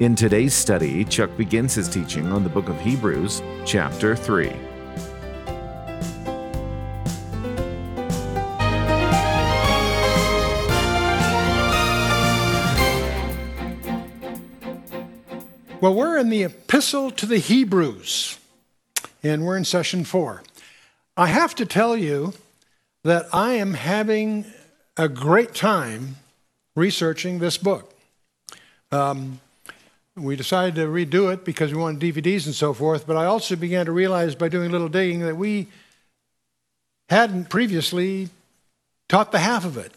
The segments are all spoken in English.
In today's study, Chuck begins his teaching on the book of Hebrews, chapter 3. Well, we're in the Epistle to the Hebrews, and we're in session four. I have to tell you that I am having a great time researching this book. Um, we decided to redo it because we wanted DVDs and so forth, but I also began to realize by doing a little digging that we hadn't previously taught the half of it.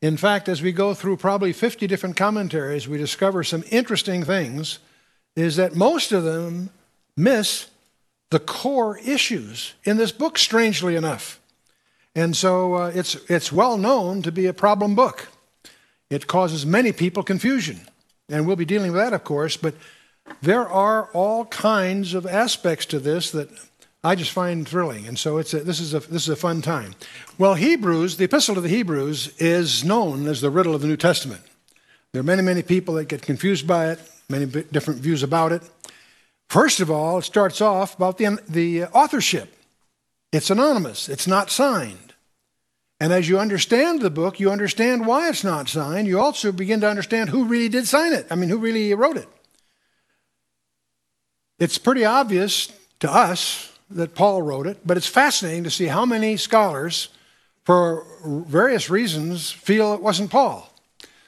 In fact, as we go through probably 50 different commentaries, we discover some interesting things is that most of them miss the core issues in this book, strangely enough. And so uh, it's, it's well known to be a problem book. It causes many people confusion. And we'll be dealing with that, of course, but there are all kinds of aspects to this that I just find thrilling. And so it's a, this, is a, this is a fun time. Well, Hebrews, the Epistle to the Hebrews, is known as the riddle of the New Testament. There are many, many people that get confused by it many different views about it. First of all, it starts off about the, the authorship. It's anonymous, it's not signed. And as you understand the book, you understand why it's not signed. You also begin to understand who really did sign it. I mean, who really wrote it. It's pretty obvious to us that Paul wrote it, but it's fascinating to see how many scholars, for various reasons, feel it wasn't Paul.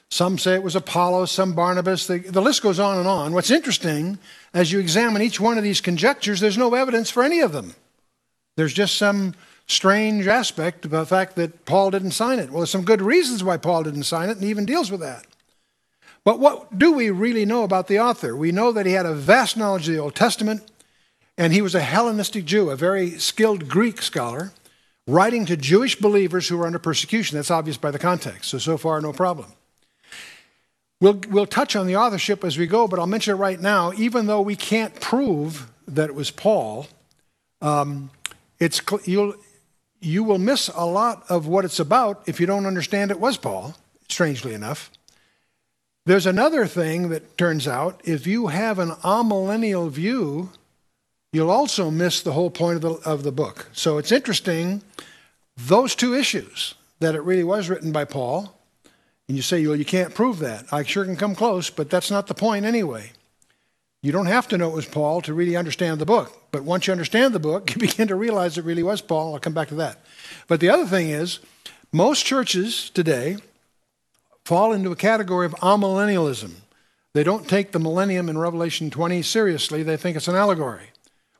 Some say it was Apollos, some Barnabas. The, the, list goes on and on. What's interesting, as you examine each one of these conjectures, there's no evidence for any of them. There's just some strange aspect of the fact that Paul didn't sign it. Well, there's some good reasons why Paul didn't sign it, and he even deals with that. But what do we really know about the author? We know that he had a vast knowledge of the Old Testament, and he was a Hellenistic Jew, a very skilled Greek scholar, writing to Jewish believers who were under persecution. That's obvious by the context. So, so far, no problem. We'll, we'll touch on the authorship as we go, but I'll mention it right now. Even though we can't prove that it was Paul, um, it's, you'll, you will miss a lot of what it's about if you don't understand it was Paul, strangely enough. There's another thing that turns out if you have an amillennial view, you'll also miss the whole point of the, of the book. So it's interesting, those two issues that it really was written by Paul and you say, well, you can't prove that. I sure can come close, but that's not the point anyway. You don't have to know it was Paul to really understand the book. But once you understand the book, you begin to realize it really was Paul. I'll come back to that. But the other thing is, most churches today fall into a category of amillennialism. They don't take the millennium in Revelation 20 seriously, they think it's an allegory.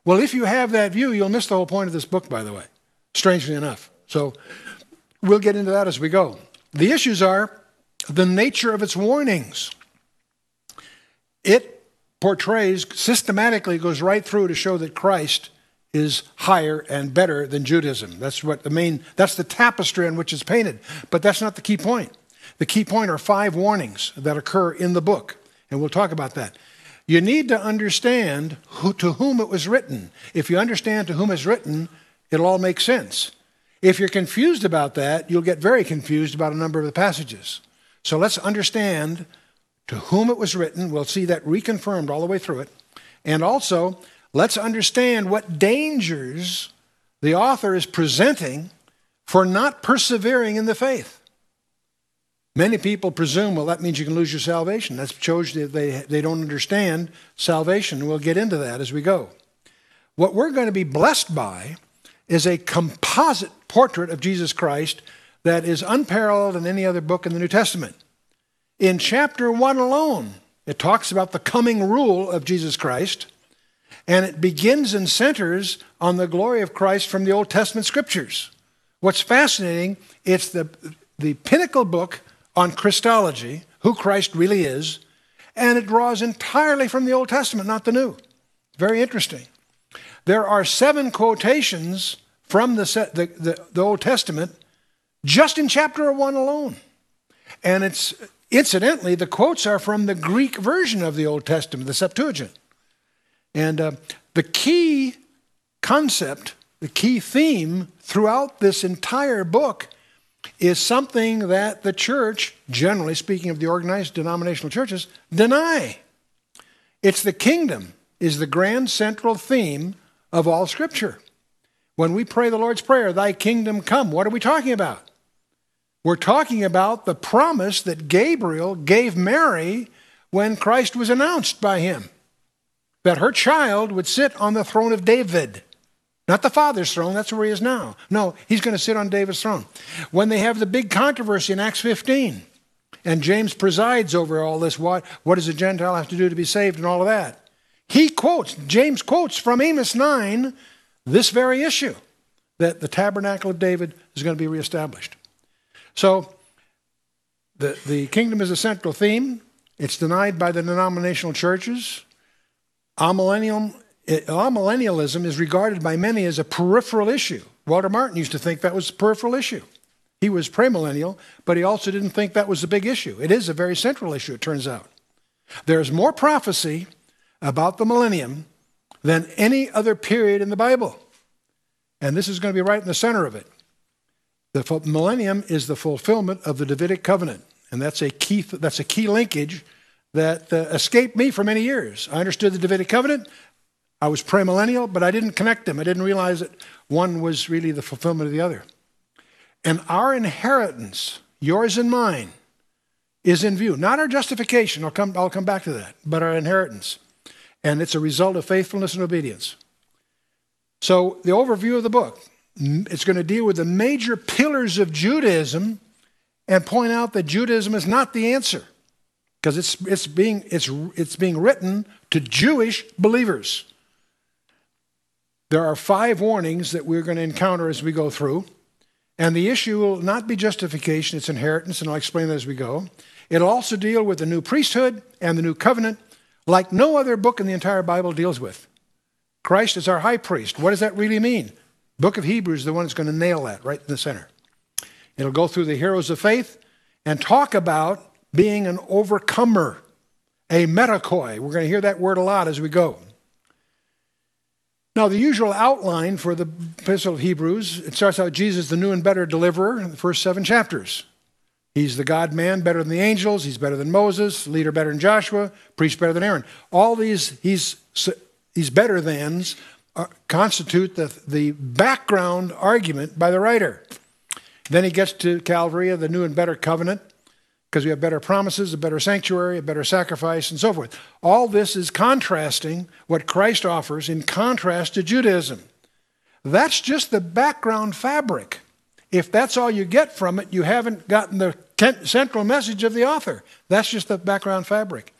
Well, if you have that view, you'll miss the whole point of this book, by the way, strangely enough. So we'll get into that as we go. The issues are the nature of its warnings. It portrays systematically, goes right through to show that Christ is higher and better than Judaism. That's what the main, that's the tapestry on which it's painted. But that's not the key point. The key point are five warnings that occur in the book, and we'll talk about that. You need to understand who, to whom it was written. If you understand to whom it's written, it'll all make sense. If you're confused about that, you'll get very confused about a number of the passages. So let's understand to whom it was written. We'll see that reconfirmed all the way through it. And also, let's understand what dangers the author is presenting for not persevering in the faith. Many people presume, well, that means you can lose your salvation. That shows that they, they don't understand salvation. We'll get into that as we go. What we're going to be blessed by is a composite portrait of Jesus Christ that is unparalleled in any other book in the New Testament. In chapter 1 alone, it talks about the coming rule of Jesus Christ, and it begins and centers on the glory of Christ from the Old Testament scriptures. What's fascinating, it's the, the pinnacle book on Christology, who Christ really is, and it draws entirely from the Old Testament, not the New. Very interesting. There are seven quotations from the, the, the, the Old Testament just in chapter 1 alone. And it's incidentally, the quotes are from the Greek version of the Old Testament, the Septuagint. And uh, the key concept, the key theme throughout this entire book is something that the church, generally speaking of the organized denominational churches, deny. It's the kingdom is the grand central theme of all scripture. When we pray the Lord's Prayer, thy kingdom come, what are we talking about? We're talking about the promise that Gabriel gave Mary when Christ was announced by him that her child would sit on the throne of David. Not the Father's throne, that's where he is now. No, he's going to sit on David's throne. When they have the big controversy in Acts 15, and James presides over all this, what, what does a Gentile have to do to be saved, and all of that, he quotes, James quotes from Amos 9, this very issue that the tabernacle of David is going to be reestablished. So, the, the kingdom is a central theme. It's denied by the denominational churches. Amillennium amillennialism eh, is regarded by many as a peripheral issue. Walter Martin used to think that was a peripheral issue. He was premillennial, but he also didn't think that was a big issue. It is a very central issue, it turns out. There's more prophecy about the millennium than any other period in the Bible. And this is going to be right in the center of it. The millennium is the fulfillment of the Davidic covenant, and that's a key, that's a key linkage that uh, escaped me for many years. I understood the Davidic covenant. I was premillennial, but I didn't connect them. I didn't realize that one was really the fulfillment of the other. And our inheritance, yours and mine, is in view. Not our justification, I'll come, I'll come back to that, but our inheritance. And it's a result of faithfulness and obedience. So, the overview of the book it's going to deal with the major pillars of Judaism and point out that Judaism is not the answer because it's, it's, being, it's, it's being written to Jewish believers. There are five warnings that we're going to encounter as we go through. And the issue will not be justification, it's inheritance, and I'll explain that as we go. It'll also deal with the new priesthood and the new covenant, like no other book in the entire Bible deals with. Christ is our high priest. What does that really mean? Book of Hebrews is the one that's going to nail that right in the center. It'll go through the heroes of faith and talk about being an overcomer, a metochoi. We're going to hear that word a lot as we go. Now, the usual outline for the Epistle of Hebrews, it starts out Jesus, the new and better deliverer, in the first seven chapters. He's the God man, better than the angels. He's better than Moses, leader better than Joshua, priest better than Aaron. All these he's, these better thans Uh, constitute the, the background argument by the writer. Then he gets to Calvary, the new and better covenant because we have better promises, a better sanctuary, a better sacrifice, and so forth. All this is contrasting what Christ offers in contrast to Judaism. That's just the background fabric. If that's all you get from it, you haven't gotten the central message of the author. That's just the background fabric.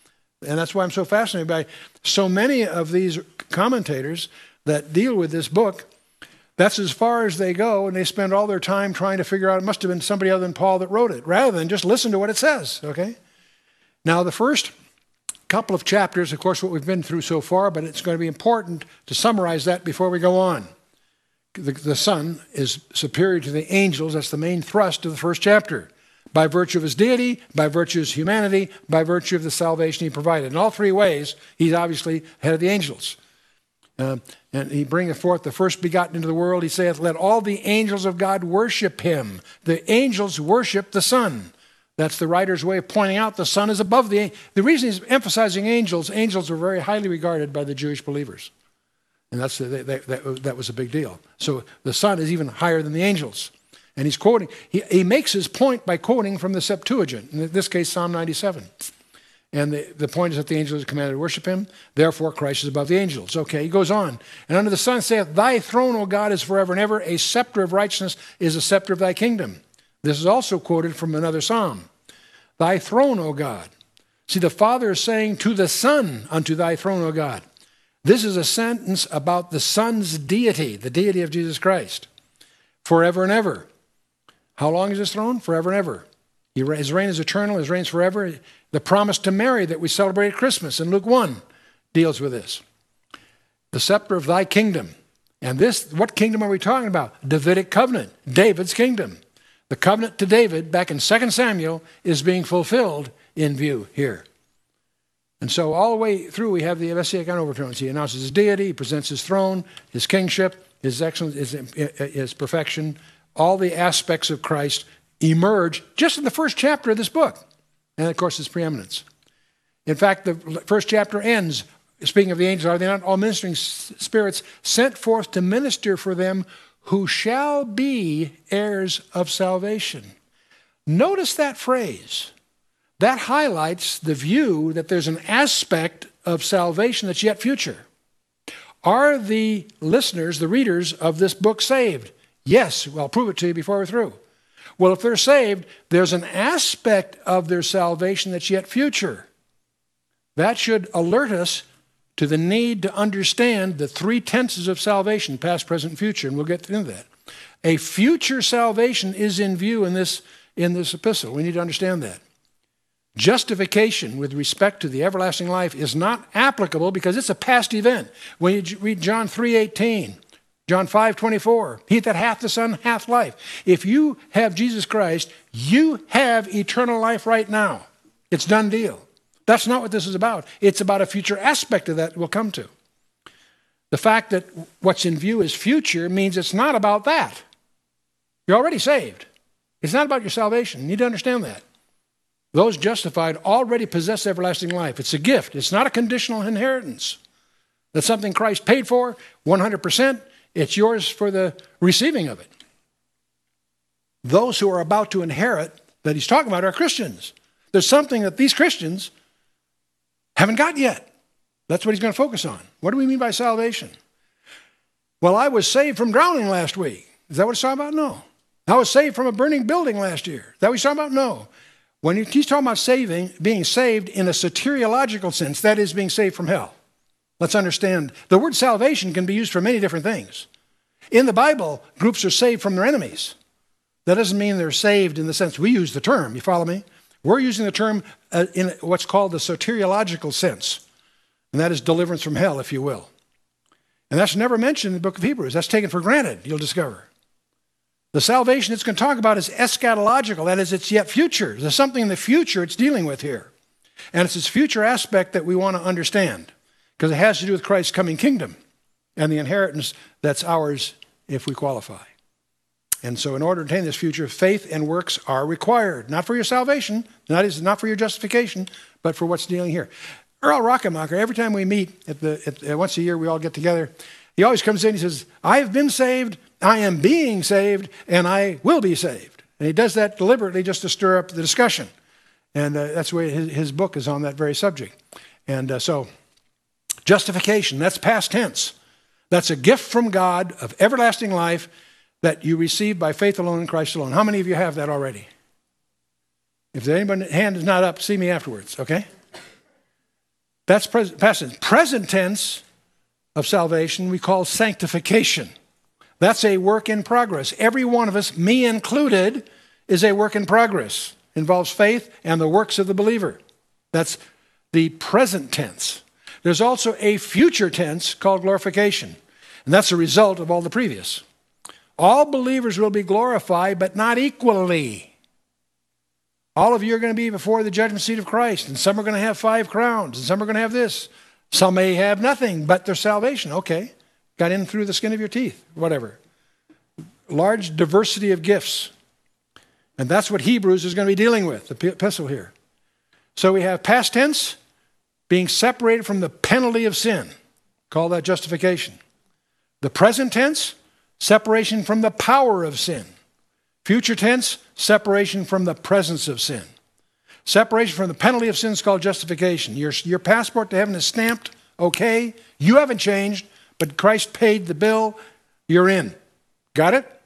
And that's why I'm so fascinated by so many of these commentators that deal with this book that's as far as they go, and they spend all their time trying to figure out it must have been somebody other than Paul that wrote it, rather than just listen to what it says, okay? Now, the first couple of chapters, of course, what we've been through so far, but it's going to be important to summarize that before we go on. The, the Son is superior to the angels. That's the main thrust of the first chapter. By virtue of his deity, by virtue of his humanity, by virtue of the salvation he provided. In all three ways, he's obviously head of the angels. Uh, and he bringeth forth the first begotten into the world. He saith, Let all the angels of God worship him. The angels worship the Son. That's the writer's way of pointing out the Son is above the. The reason he's emphasizing angels, angels were very highly regarded by the Jewish believers. And that's, that, that, that was a big deal. So the Son is even higher than the angels. And he's quoting, he, he makes his point by quoting from the Septuagint, in this case, Psalm 97. And the, the point is that the angels are commanded to worship him. Therefore, Christ is above the angels. Okay, he goes on. And under the Son saith, Thy throne, O God, is forever and ever. A scepter of righteousness is a scepter of thy kingdom. This is also quoted from another psalm. Thy throne, O God. See, the Father is saying to the Son, Unto thy throne, O God. This is a sentence about the Son's deity, the deity of Jesus Christ, forever and ever. How long is his throne? Forever and ever. His reign is eternal, his reign is forever. The promise to Mary that we celebrate at Christmas in Luke 1 deals with this. The scepter of thy kingdom. And this, what kingdom are we talking about? Davidic covenant, David's kingdom. The covenant to David back in 2 Samuel is being fulfilled in view here. And so all the way through, we have the Messianic overtones. He announces his deity, he presents his throne, his kingship, his excellence, his, his perfection. All the aspects of Christ emerge just in the first chapter of this book. And of course, his preeminence. In fact, the first chapter ends speaking of the angels, are they not all ministering spirits sent forth to minister for them who shall be heirs of salvation? Notice that phrase. That highlights the view that there's an aspect of salvation that's yet future. Are the listeners, the readers of this book saved? Yes. Well, I'll prove it to you before we're through. Well, if they're saved, there's an aspect of their salvation that's yet future. That should alert us to the need to understand the three tenses of salvation past, present, future, and we'll get into that. A future salvation is in view in this, in this epistle. We need to understand that. Justification with respect to the everlasting life is not applicable because it's a past event. When you read John 3:18, John 5:24, he that hath the Son hath life. If you have Jesus Christ, you have eternal life right now. It's done deal. That's not what this is about. It's about a future aspect of that we'll come to. The fact that what's in view is future means it's not about that. You're already saved. It's not about your salvation. You need to understand that. Those justified already possess everlasting life. It's a gift, it's not a conditional inheritance. That's something Christ paid for 100%. It's yours for the receiving of it. Those who are about to inherit that he's talking about are Christians. There's something that these Christians haven't got yet. That's what he's going to focus on. What do we mean by salvation? Well, I was saved from drowning last week. Is that what he's talking about? No. I was saved from a burning building last year. Is that what he's talking about? No. When he's talking about saving, being saved in a soteriological sense, that is being saved from hell. Let's understand. The word salvation can be used for many different things. In the Bible, groups are saved from their enemies. That doesn't mean they're saved in the sense we use the term. You follow me? We're using the term uh, in what's called the soteriological sense, and that is deliverance from hell, if you will. And that's never mentioned in the book of Hebrews. That's taken for granted, you'll discover. The salvation it's going to talk about is eschatological, that is, it's yet future. There's something in the future it's dealing with here. And it's this future aspect that we want to understand because it has to do with Christ's coming kingdom and the inheritance that's ours if we qualify. And so, in order to attain this future, faith and works are required, not for your salvation, not, not for your justification, but for what's dealing here. Earl Radmacher, every time we meet, at the, at, uh, once a year we all get together, he always comes in he says, I have been saved, I am being saved, and I will be saved. And he does that deliberately just to stir up the discussion. And uh, that's why his, his, book is on that very subject. And uh, so, justification, that's past tense. That's a gift from God of everlasting life that you receive by faith alone in Christ alone. How many of you have that already? If anybody's hand is not up, see me afterwards, okay? That's present, present. Present tense of salvation we call sanctification. That's a work in progress. Every one of us, me included, is a work in progress. Involves faith and the works of the believer. That's the present tense. There's also a future tense called glorification, and that's a result of all the previous. All believers will be glorified, but not equally. All of you are going to be before the judgment seat of Christ, and some are going to have five crowns, and some are going to have this. Some may have nothing but their salvation. Okay, got in through the skin of your teeth, whatever. Large diversity of gifts. And that's what Hebrews is going to be dealing with, the epistle here. So we have past tense, being separated from the penalty of sin. Call that justification. The present tense, separation from the power of sin. Future tense, separation from the presence of sin. Separation from the penalty of sin is called justification. Your, your passport to heaven is stamped, okay, you haven't changed, but Christ paid the bill, you're in. Got it?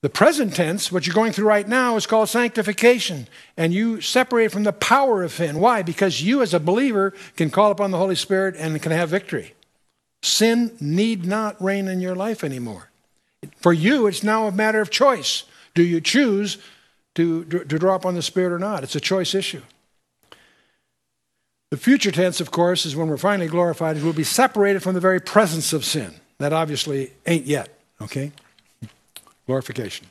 The present tense, what you're going through right now, is called sanctification, and you separate from the power of sin. Why? Because you, as a believer, can call upon the Holy Spirit and can have victory. Sin need not reign in your life anymore. For you, it's now a matter of choice. Do you choose to, to draw upon the Spirit or not. It's a choice issue. The future tense, of course, is when we're finally glorified, we'll be separated from the very presence of sin. That obviously ain't yet, okay? Glorification.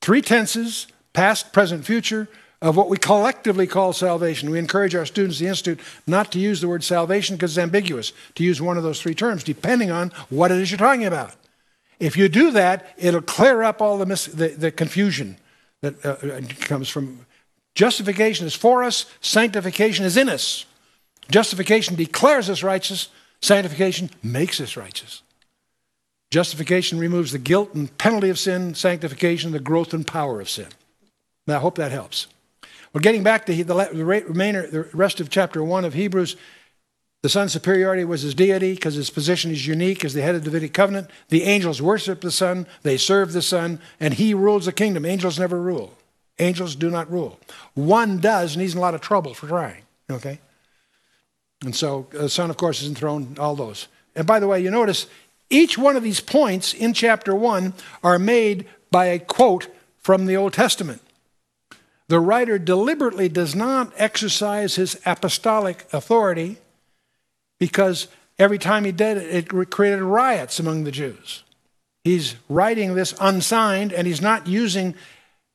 Three tenses past, present, future of what we collectively call salvation. We encourage our students at the Institute not to use the word salvation because it's ambiguous, to use one of those three terms, depending on what it is you're talking about. If you do that, it'll clear up all the, mis- the, the confusion that uh, uh comes from. Justification is for us, sanctification is in us. Justification declares us righteous, sanctification makes us righteous. Justification removes the guilt and penalty of sin, sanctification, the growth and power of sin. Now, I hope that helps. Well, getting back to the, remainder, the rest of chapter 1 of Hebrews, the Son's superiority was his deity because his position is unique as the head of the Davidic covenant. The angels worship the Son, they serve the Son, and he rules the kingdom. Angels never rule. Angels do not rule. One does, and he's in a lot of trouble for trying. Okay? And so the Son, of course, is enthroned, all those. And by the way, you notice each one of these points in chapter 1 are made by a quote from the Old Testament. The writer deliberately does not exercise his apostolic authority because every time he did it, it created riots among the Jews. He's writing this unsigned and he's not using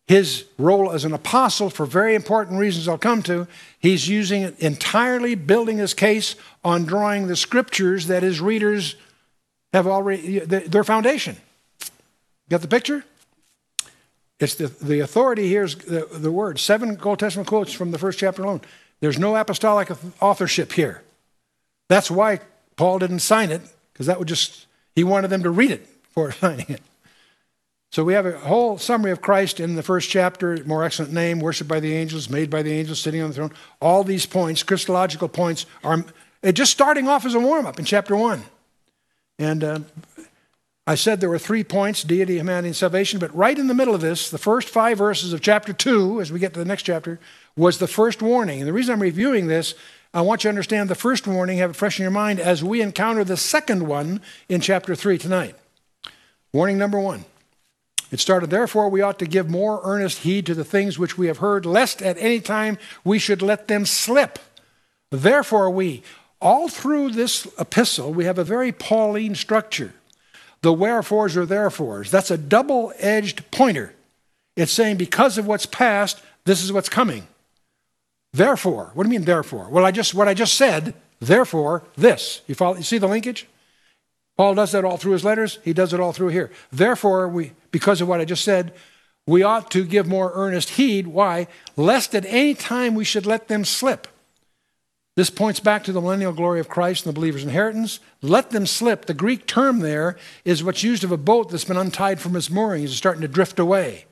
his role as an apostle for very important reasons I'll come to. He's using it entirely building his case on drawing the scriptures that his readers have already, their foundation. Got the picture? It's the, the authority here is the, the word. Seven Old Testament quotes from the first chapter alone. There's no apostolic authorship here. That's why Paul didn't sign it, because that would just, he wanted them to read it before signing it. So we have a whole summary of Christ in the first chapter, more excellent name, worshiped by the angels, made by the angels, sitting on the throne. All these points, Christological points, are just starting off as a warm up in chapter one. And uh, I said there were three points deity, humanity, and salvation, but right in the middle of this, the first five verses of chapter 2, as we get to the next chapter, was the first warning. And the reason I'm reviewing this, I want you to understand the first warning, have it fresh in your mind as we encounter the second one in chapter 3 tonight. Warning number one. It started, therefore, we ought to give more earnest heed to the things which we have heard, lest at any time we should let them slip. Therefore, we, all through this epistle, we have a very Pauline structure. The wherefores or therefores. That's a double edged pointer. It's saying because of what's past, this is what's coming. Therefore, what do you mean therefore? Well, I just what I just said, therefore, this. You follow you see the linkage? Paul does that all through his letters, he does it all through here. Therefore, we because of what I just said, we ought to give more earnest heed. Why? Lest at any time we should let them slip. This points back to the millennial glory of Christ and the believer's inheritance. Let them slip. The Greek term there is what's used of a boat that's been untied from its moorings and starting to drift away.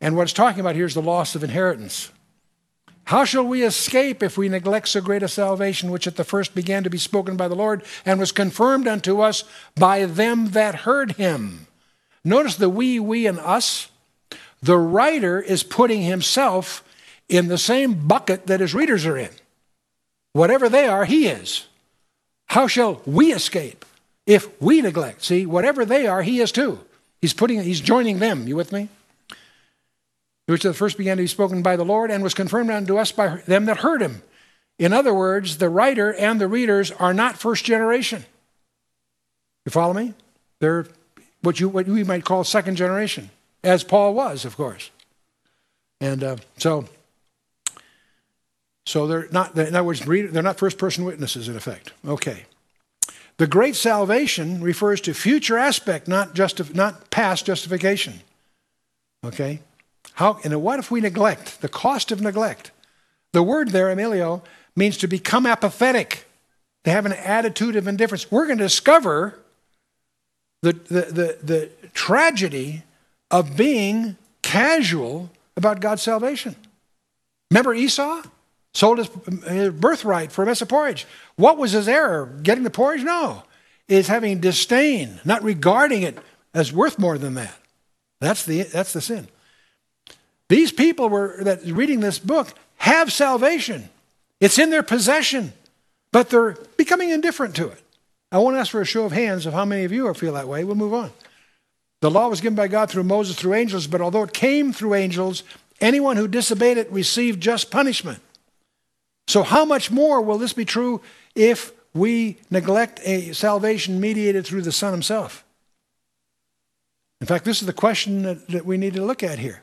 And what it's talking about here is the loss of inheritance. How shall we escape if we neglect so great a salvation, which at the first began to be spoken by the Lord and was confirmed unto us by them that heard him? Notice the we, we, and us. The writer is putting himself in the same bucket that his readers are in. Whatever they are, he is. How shall we escape if we neglect? See, whatever they are, he is too. He's putting he's joining them. You with me? Which first began to be spoken by the Lord and was confirmed unto us by them that heard him. In other words, the writer and the readers are not first generation. You follow me? They're what you what we might call second generation, as Paul was, of course. And uh, so so they're not, in other words, they're not first person witnesses in effect. Okay. The great salvation refers to future aspect, not, justi- not past justification. Okay? How, and what if we neglect? The cost of neglect. The word there, ameleo, means to become apathetic, to have an attitude of indifference. We're going to discover the, the, the, the tragedy of being casual about God's salvation. Remember Esau? Sold his, birthright for a mess of porridge. What was his error? Getting the porridge? No. Is having disdain, not regarding it as worth more than that. That's the, that's the sin. These people were that reading this book have salvation. It's in their possession, but they're becoming indifferent to it. I won't ask for a show of hands of how many of you feel that way. We'll move on. The law was given by God through Moses, through angels, but although it came through angels, anyone who disobeyed it received just punishment. So, how much more will this be true if we neglect a salvation mediated through the Son Himself? In fact, this is the question that, that we need to look at here.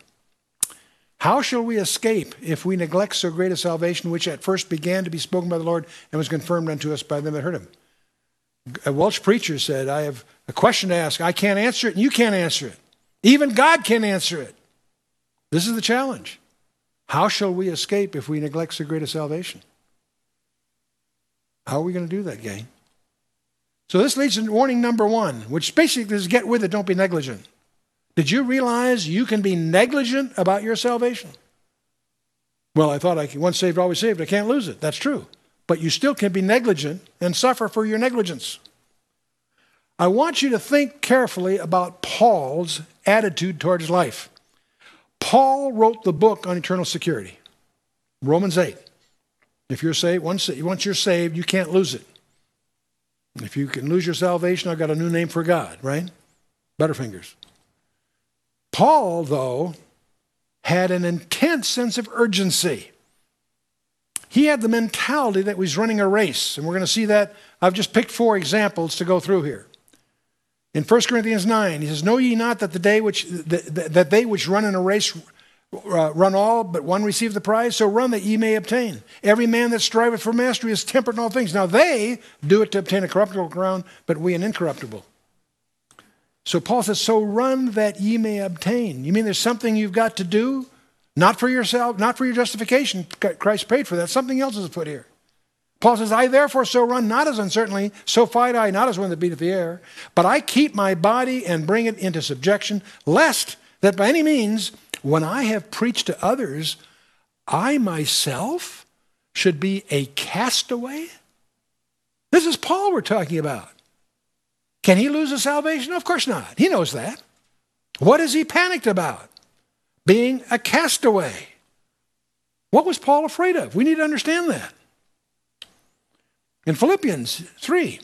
How shall we escape if we neglect so great a salvation, which at first began to be spoken by the Lord and was confirmed unto us by them that heard him? A Welsh preacher said, I have a question to ask. I can't answer it, and you can't answer it. Even God can't answer it. This is the challenge. How shall we escape if we neglect so great a salvation? How are we going to do that, gang? So this leads to warning number one, which basically is get with it, don't be negligent. Did you realize you can be negligent about your salvation? Well, I thought I could, once saved, always saved. I can't lose it. That's true. But you still can be negligent and suffer for your negligence. I want you to think carefully about Paul's attitude towards life. Paul wrote the book on eternal security, Romans 8. If you're saved, once, once you're saved, you can't lose it. If you can lose your salvation, I've got a new name for God, right? Butterfingers. Paul, though, had an intense sense of urgency. He had the mentality that he was running a race, and we're going to see that. I've just picked four examples to go through here. In 1 Corinthians 9, he says, Know ye not that the day which that they which run in a race uh, run all, but one receive the prize? So run that ye may obtain. Every man that striveth for mastery is temperate in all things. Now they do it to obtain a corruptible crown, but we an incorruptible. So Paul says, So run that ye may obtain. You mean there's something you've got to do? Not for yourself, not for your justification. Christ paid for that. Something else is put here. Paul says, I therefore so run, not as uncertainly, so fight I, not as one that beateth the air, but I keep my body and bring it into subjection, lest that by any means, when I have preached to others, I myself should be a castaway? This is Paul we're talking about. Can he lose his salvation? Of course not. He knows that. What is he panicked about? Being a castaway. What was Paul afraid of? We need to understand that. In Philippians 3,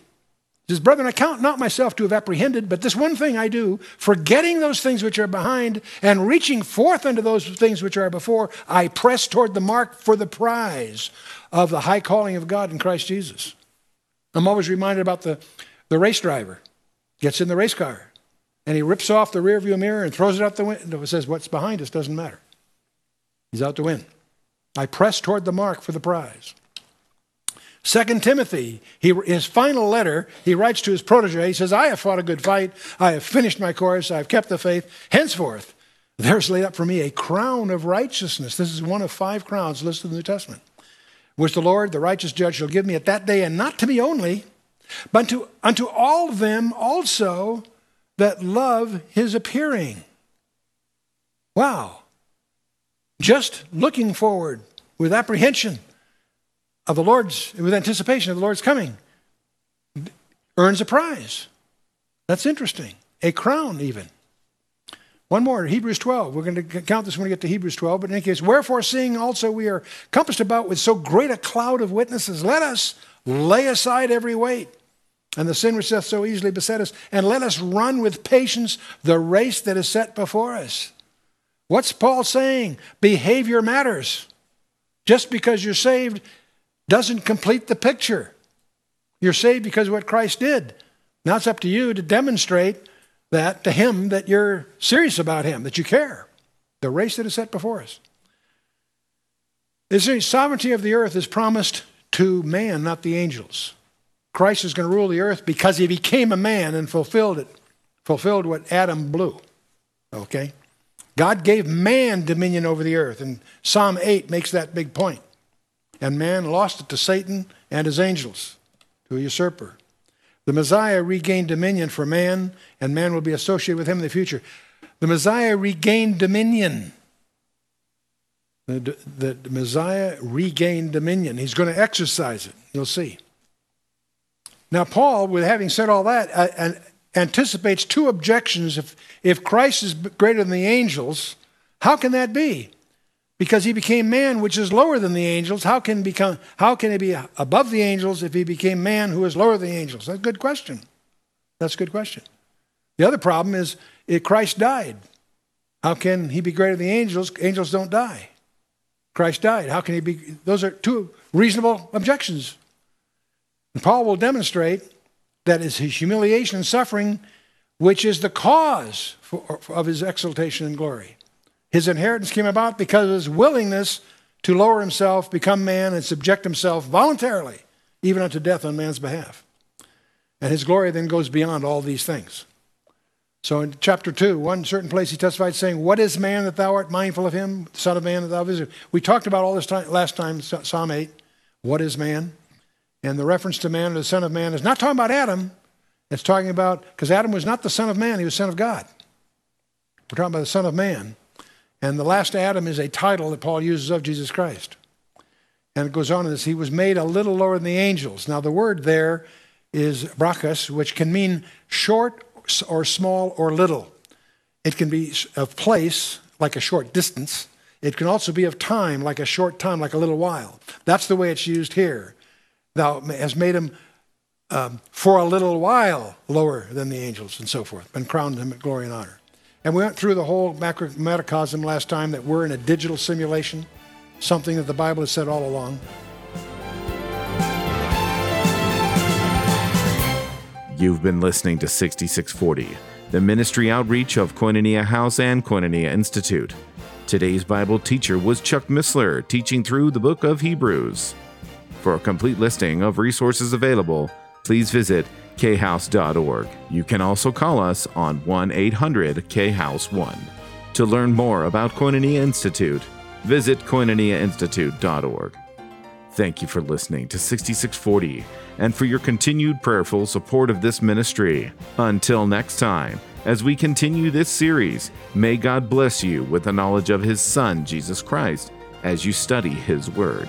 says, Brethren, I count not myself to have apprehended, but this one thing I do, forgetting those things which are behind and reaching forth unto those things which are before, I press toward the mark for the prize of the high calling of God in Christ Jesus. I'm always reminded about the, the race driver. Gets in the race car and he rips off the rearview mirror and throws it out the window. It says, What's behind us doesn't matter. He's out to win. I press toward the mark for the prize. Second Timothy, he, his final letter, he writes to his protege. He says, I have fought a good fight. I have finished my course. I have kept the faith. Henceforth, there's laid up for me a crown of righteousness. This is one of five crowns listed in the New Testament, which the Lord, the righteous judge, shall give me at that day, and not to me only, but unto, unto all them also that love his appearing. Wow. Just looking forward with apprehension of the Lord's, with anticipation of the Lord's coming, earns a prize. That's interesting. A crown, even. One more, Hebrews 12. We're going to count this when we get to Hebrews 12. But in any case, wherefore, seeing also we are compassed about with so great a cloud of witnesses, let us lay aside every weight and the sin which doth so easily beset us, and let us run with patience the race that is set before us. What's Paul saying? Behavior matters. Just because you're saved doesn't complete the picture. You're saved because of what Christ did. Now it's up to you to demonstrate that to Him that you're serious about Him, that you care. The race that is set before us. The sovereignty of the earth is promised to man, not the angels. Christ is going to rule the earth because he became a man and fulfilled it, fulfilled what Adam blew. Okay? God gave man dominion over the earth, and Psalm 8 makes that big point. And man lost it to Satan and his angels, to a usurper. The Messiah regained dominion for man, and man will be associated with him in the future. The Messiah regained dominion. The, the, Messiah regained dominion. He's going to exercise it. You'll see. Now, Paul, with having said all that, uh, anticipates two objections. If, if Christ is greater than the angels, how can that be? Because he became man, which is lower than the angels. How can, become, how can he be above the angels if he became man who is lower than the angels? That's a good question. That's a good question. The other problem is if Christ died. How can he be greater than the angels? Angels don't die. Christ died. How can he be? Those are two reasonable objections. And Paul will demonstrate that is his humiliation and suffering, which is the cause for, of his exaltation and glory. His inheritance came about because of his willingness to lower himself, become man, and subject himself voluntarily, even unto death on man's behalf. And his glory then goes beyond all these things. So in chapter 2, one certain place he testified saying, What is man that thou art mindful of him, son of man that thou visit? We talked about all this time, last time, Psalm 8. What is man? And the reference to man, the son of man, is not talking about Adam. It's talking about, because Adam was not the son of man, he was son of God. We're talking about the son of man. And the last Adam is a title that Paul uses of Jesus Christ. And it goes on in this, he was made a little lower than the angels. Now the word there is brachus, which can mean short or small or little. It can be of place, like a short distance. It can also be of time, like a short time, like a little while. That's the way it's used here. Thou has made him um, for a little while lower than the angels and so forth, and crowned him with glory and honor. And we went through the whole macrocosm last time that we're in a digital simulation, something that the Bible has said all along. You've been listening to 6640, the ministry outreach of Koinonia House and Koinonia Institute. Today's Bible teacher was Chuck Missler, teaching through the book of Hebrews. For a complete listing of resources available, please visit khouse.org. You can also call us on 1 800 House 1 To learn more about Koinonia Institute, visit koinoniainstitute.org. Thank you for listening to 6640 and for your continued prayerful support of this ministry. Until next time, as we continue this series, may God bless you with the knowledge of His Son, Jesus Christ, as you study His Word.